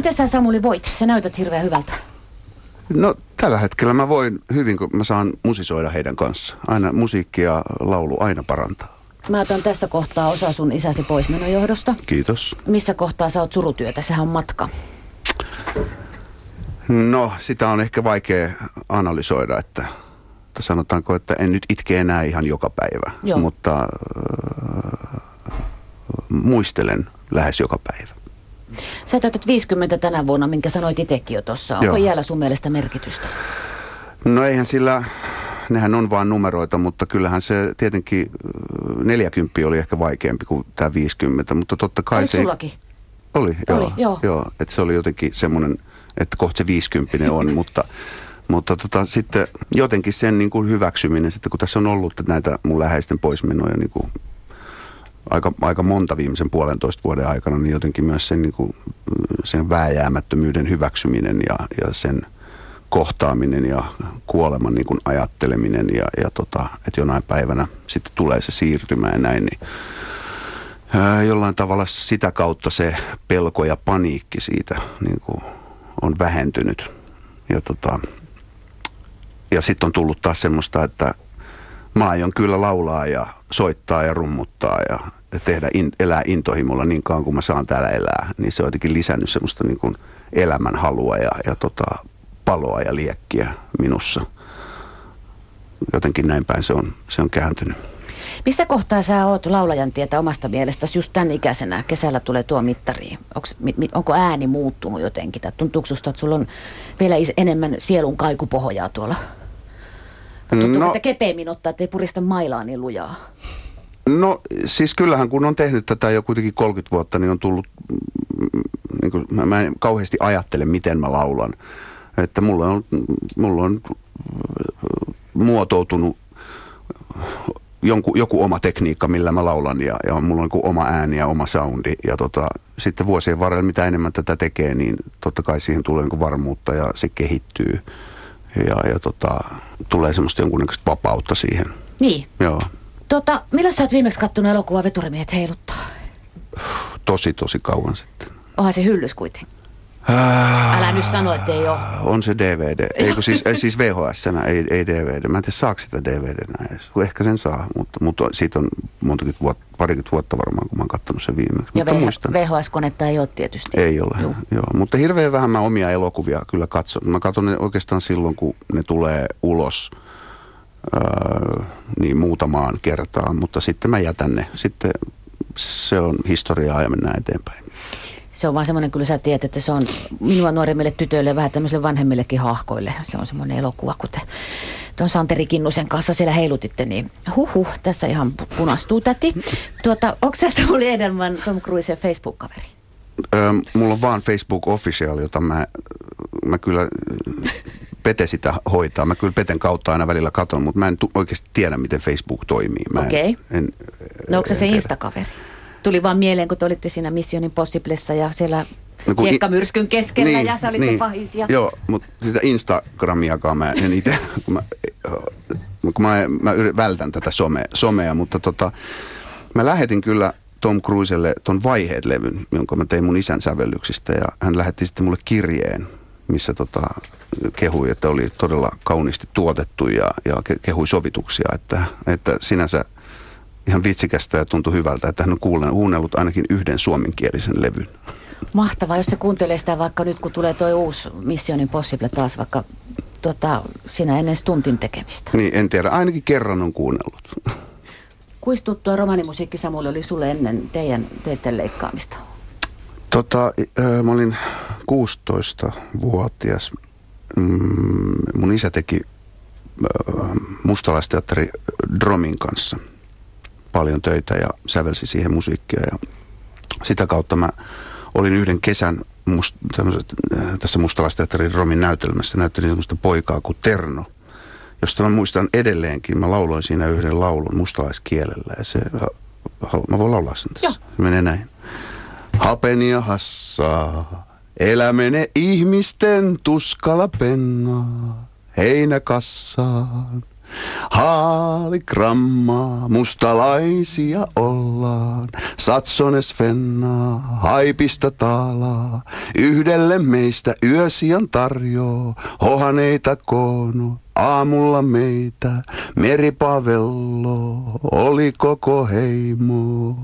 Miten sä Samuli voit? Sä näytät hirveän hyvältä. No tällä hetkellä mä voin hyvin, kun mä saan musisoida heidän kanssa. Aina musiikki ja laulu aina parantaa. Mä otan tässä kohtaa osa sun isäsi poismenon johdosta. Kiitos. Missä kohtaa sä oot surutyötä? Sehän on matka. No, sitä on ehkä vaikea analysoida, että sanotaanko, että en nyt itke enää ihan joka päivä, Joo. mutta äh, muistelen lähes joka päivä. Sä täytät 50 tänä vuonna, minkä sanoit itsekin jo tuossa. Onko Joo. iällä sun mielestä merkitystä? No eihän sillä, nehän on vain numeroita, mutta kyllähän se tietenkin äh, 40 oli ehkä vaikeampi kuin tämä 50, mutta totta kai Oliko se... sullakin? Oli, Oli, joo. joo. joo että se oli jotenkin semmoinen, että kohta se 50 on, mutta, mutta tota, sitten jotenkin sen niin kuin hyväksyminen, sitten kun tässä on ollut näitä mun läheisten poismenoja niin kuin aika, aika monta viimeisen puolentoista vuoden aikana, niin jotenkin myös sen, niin kuin, sen vääjäämättömyyden hyväksyminen ja, ja sen kohtaaminen ja kuoleman niin kuin ajatteleminen ja, ja tota, että jonain päivänä sitten tulee se siirtymä ja näin, niin ää, jollain tavalla sitä kautta se pelko ja paniikki siitä niin kuin on vähentynyt. Ja, tota, ja sitten on tullut taas semmoista, että mä aion kyllä laulaa ja soittaa ja rummuttaa ja tehdä, in, elää intohimolla niin kauan kuin mä saan täällä elää. Niin se on jotenkin lisännyt semmoista niin kuin elämän halua ja, ja tota, paloa ja liekkiä minussa. Jotenkin näin päin se on, se on kääntynyt. Missä kohtaa sä oot laulajan tietä omasta mielestäsi just tämän ikäisenä? Kesällä tulee tuo mittari. Onks, mi, onko ääni muuttunut jotenkin? Tuntuuko susta, että sulla on vielä enemmän sielun kaikupohjaa tuolla? Vai Tuntuuko, No- että kepeämmin ottaa, että ei purista mailaa niin lujaa? No siis kyllähän kun on tehnyt tätä jo kuitenkin 30 vuotta, niin on tullut, mm, niin kuin, mä, mä en kauheasti ajattele, miten mä laulan. Että mulla on, mulla on äh, muotoutunut jonkun, joku oma tekniikka, millä mä laulan ja, ja mulla on niin oma ääni ja oma soundi. Ja tota, sitten vuosien varrella, mitä enemmän tätä tekee, niin totta kai siihen tulee niin varmuutta ja se kehittyy. Ja, ja tota, tulee semmoista jonkunnäköistä vapautta siihen. Niin. Joo. Tota, milloin sä oot viimeksi kattonut elokuvaa Veturimiehet heiluttaa? Tosi, tosi kauan sitten. Onhan se hyllys kuitenkin. Älä nyt sano, että ei ole. On se DVD. Eikö siis, ei, siis VHS, ei, ei DVD. Mä en tiedä, saako sitä DVD edes. Ehkä sen saa, mutta, mutta siitä on montakin vuotta, parikymmentä vuotta varmaan, kun mä oon katsonut sen viimeksi. Ja mutta muistan. VHS-konetta ei ole tietysti. Ei ole, Juu. joo. Mutta hirveän vähän mä omia elokuvia kyllä katson. Mä katson ne oikeastaan silloin, kun ne tulee ulos öö, niin muutamaan kertaan, mutta sitten mä jätän ne. Sitten se on historiaa ja mennään eteenpäin. Se on vaan semmoinen, kyllä sä tiedät, että se on minua nuoremmille tytöille ja vähän tämmöisille vanhemmillekin hahkoille. Se on semmoinen elokuva, kuten tuon Santeri Kinnusen kanssa siellä heilutitte, niin huhhuh, tässä ihan pu- punastuu täti. Tuota, onko tässä oli Edelman Tom Cruisen Facebook-kaveri? Öö, mulla on vaan Facebook Official, jota mä, mä kyllä Pete sitä hoitaa. Mä kyllä Peten kautta aina välillä katon, mutta mä en tu- oikeasti tiedä, miten Facebook toimii. En- Okei. en, No onko se se. Instakaveri? Tuli vaan mieleen, kun te olitte siinä Mission Impossiblessa ja siellä No kun hiekkamyrskyn keskellä niin, ja sä olit niin. pahis. Ja... Joo, mutta sitä Instagramiakaan mä en itse, kun mä, kun mä, mä vältän tätä some, somea, mutta tota, mä lähetin kyllä Tom Cruiselle ton Vaiheet-levyn, jonka mä tein mun isän sävellyksistä ja hän lähetti sitten mulle kirjeen, missä tota, kehui, että oli todella kauniisti tuotettu ja, ja ke- kehui sovituksia, että, että sinänsä ihan vitsikästä ja tuntui hyvältä, että hän on kuullen- kuunnellut ainakin yhden suomenkielisen levyn. Mahtavaa, jos se kuuntelee sitä vaikka nyt, kun tulee toi uusi Mission Impossible taas vaikka tota, siinä ennen stuntin tekemistä. Niin, en tiedä. Ainakin kerran on kuunnellut. Kuinka tuttua romanimusiikki Samuli oli sulle ennen teidän teiden leikkaamista? Tota, mä olin 16-vuotias. Mm, Mun isä teki mustalaisteatteri Dromin kanssa paljon töitä ja sävelsi siihen musiikkia. Ja sitä kautta mä olin yhden kesän must, tämmöset, äh, tässä mustalaisteatterin Dromin näytelmässä. Näyttelin semmoista poikaa kuin Terno, josta mä muistan edelleenkin. Mä lauloin siinä yhden laulun mustalaiskielellä ja se, äh, mä voin laulaa sen tässä. Se menee näin. Hapenia hassaa, elämene ihmisten tuskalla pennaa, heinäkassaan. Haaligrammaa, mustalaisia ollaan. Satsones fennaa, haipista taalaa. Yhdelle meistä yösian tarjoo, hohaneita koono. Aamulla meitä meripavello oli koko heimo.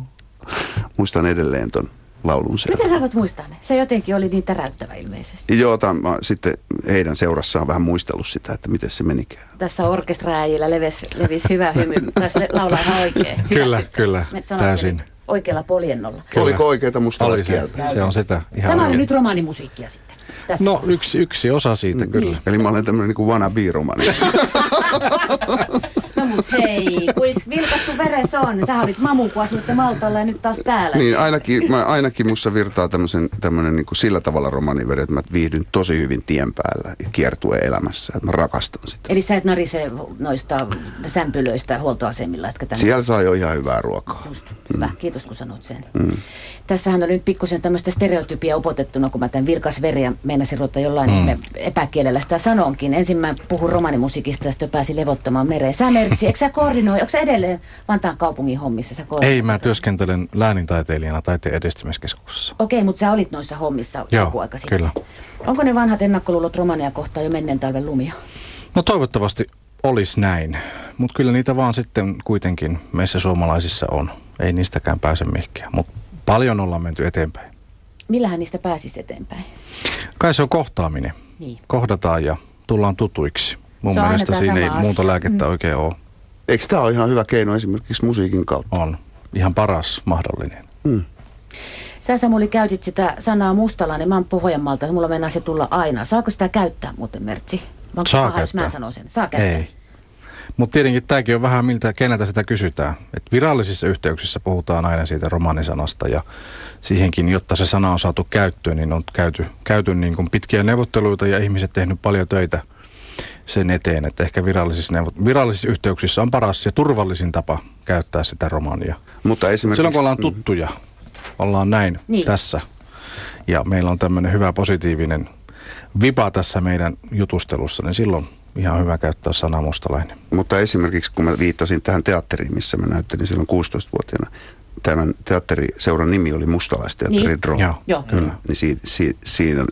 Muistan edelleen ton laulun siellä. Miten sä voit muistaa ne? Se jotenkin oli niin täräyttävä ilmeisesti. Joo, tämän, mä sitten heidän seurassaan vähän muistellut sitä, että miten se menikään. Tässä orkestraajilla levisi, levisi hyvä hymy. Tässä laulaa ihan oikein. Kyllä, Hyväksytty. kyllä, Me sanotaan täysin. nyt Oikealla poljennolla. Kyllä. Oliko oikeita Oli se, mustalaiskieltä? se on sitä ihan Tämä on oikein. nyt romaanimusiikkia sitten. Tässä. No yksi, yksi osa siitä kyllä. Eli mä olen tämmöinen niin wannabe-romani. No mut hei, kuis vilkas sun veres on? Sähän olit mamu, kun asuitte Maltalla ja nyt taas täällä. niin ainakin, mä, ainakin mussa virtaa tämmöisen, tämmöinen niin kuin sillä tavalla romaniveri, että mä viihdyn tosi hyvin tien päällä ja kiertue elämässä. Että mä rakastan sitä. Eli sä et narise noista sämpylöistä huoltoasemilla, etkä tänne. Siellä saa jo ihan hyvää ruokaa. Just, hyvä, kiitos kun sanot sen. Mm. Tässähän oli nyt pikkusen tämmöistä stereotypia upotettuna, kun mä tämän vilkas veri ja meinasin ruveta jollain mm. epäkielellä sitä sanonkin. Ensin mä puhun romanimusiikista ja sitten pääsin levottamaan mereen. Sä Mertsi, eikö sä koordinoi, onko sä edelleen Vantaan kaupungin hommissa? Sä? Ei, mä työskentelen läänintaiteilijana taiteen edistämiskeskuksessa. Okei, mutta sä olit noissa hommissa Joo, joku aika sitten. kyllä. Onko ne vanhat ennakkoluulot romania kohtaan jo menneen talven lumia? No toivottavasti olisi näin, mutta kyllä niitä vaan sitten kuitenkin meissä suomalaisissa on. Ei niistäkään pääse mihinkään, mutta paljon ollaan menty eteenpäin. Millähän niistä pääsisi eteenpäin? Kai se on kohtaaminen. Niin. Kohdataan ja tullaan tutuiksi. Mun Se mielestä siinä ei sama muuta asia. lääkettä Mm. oikein ole. Eikö tämä ole ihan hyvä keino esimerkiksi musiikin kautta? On ihan paras mahdollinen. Mm. Sä Samuli käytit sitä sanaa mustalainen, mä oon Pohjanmaalta, mulla mennään se tulla aina. Saako sitä käyttää muuten, Mertsi? Onko Saa paha, jos mä käyttää. sanon sen? Saa käyttää. Ei. Mutta tietenkin tämäkin on vähän miltä, keneltä sitä kysytään. Et virallisissa yhteyksissä puhutaan aina siitä romanisanasta ja siihenkin, jotta se sana on saatu käyttöön, niin on käyty, käyty niin kuin pitkiä neuvotteluita ja ihmiset tehnyt paljon töitä sen eteen, että ehkä virallisissa, neuvot- virallisissa yhteyksissä on paras ja turvallisin tapa käyttää sitä romania. Mutta esimerkiksi... Silloin kun ollaan tuttuja, ollaan näin Niin. niin. tässä ja meillä on tämmöinen hyvä positiivinen vipa tässä meidän jutustelussa, niin silloin ihan hyvä käyttää sanaa mustalainen. Mutta esimerkiksi kun mä viittasin tähän teatteriin, missä mä näyttelin silloin 16-vuotiaana, tämän teatteriseuran nimi oli Mustalaisteatteri Niin. Dro. Joo. Joo. Kyllä. Niin si, si, siinä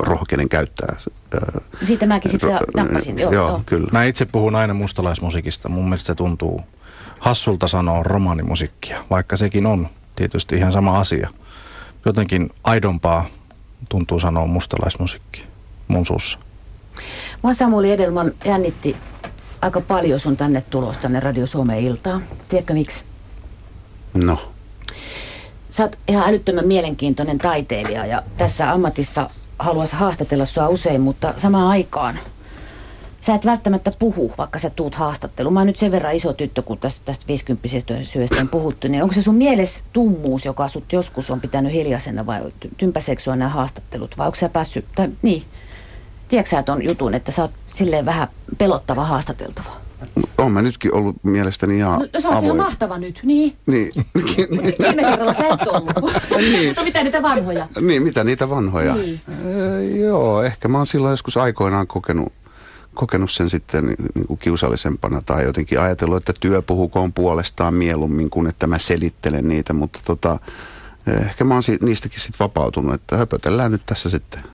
rohkeinen käyttää. ää, Siitä mäkin sitten nappasin. Joo, joo, joo. kyllä. Mä itse puhun aina mustalaismusiikista. Mun mielestä se tuntuu hassulta sanoa romaanimusiikkia, vaikka sekin on tietysti ihan sama asia. Jotenkin aidompaa tuntuu sanoa mustalaismusiikkia mun suussa. Mua Samuli Edelman jännitti aika paljon sun tänne tulos tänne Radio Suomeen iltaan. Tiedätkö miksi? No, Sä oot ihan älyttömän mielenkiintoinen taiteilija ja tässä ammatissa haluaisi haastatella sua usein, mutta samaan aikaan sä et välttämättä puhu, vaikka sä tuut haastatteluun. Mä oon nyt sen verran iso tyttö, kun tästä, tästä 50 syöstä on puhuttu, niin onko se sun mielessä tummuus, joka sut joskus on pitänyt hiljaisena vai ty- tympäseekö sua nämä haastattelut vai onko sä päässyt, tai niin, tiedätkö sä ton jutun, että sä oot silleen vähän pelottava haastateltava? On mä nytkin ollut mielestäni ihan No, no sä oot ihan avoin. mahtava nyt, niin. Niin, Viime kerralla sä et ollut. Niin. No mitä niitä vanhoja? niin, mitä niitä vanhoja? Niin. Öö, joo, ehkä mä oon silloin joskus aikoinaan kokenut, kokenut sen sitten ni- niin kuin kiusallisempana tai jotenkin ajatellut, että työ puhukoon puolestaan mieluummin kuin että mä selittelen niitä, mutta tota, ehkä mä oon si- niistäkin sitten vapautunut, että höpötellään nyt tässä sitten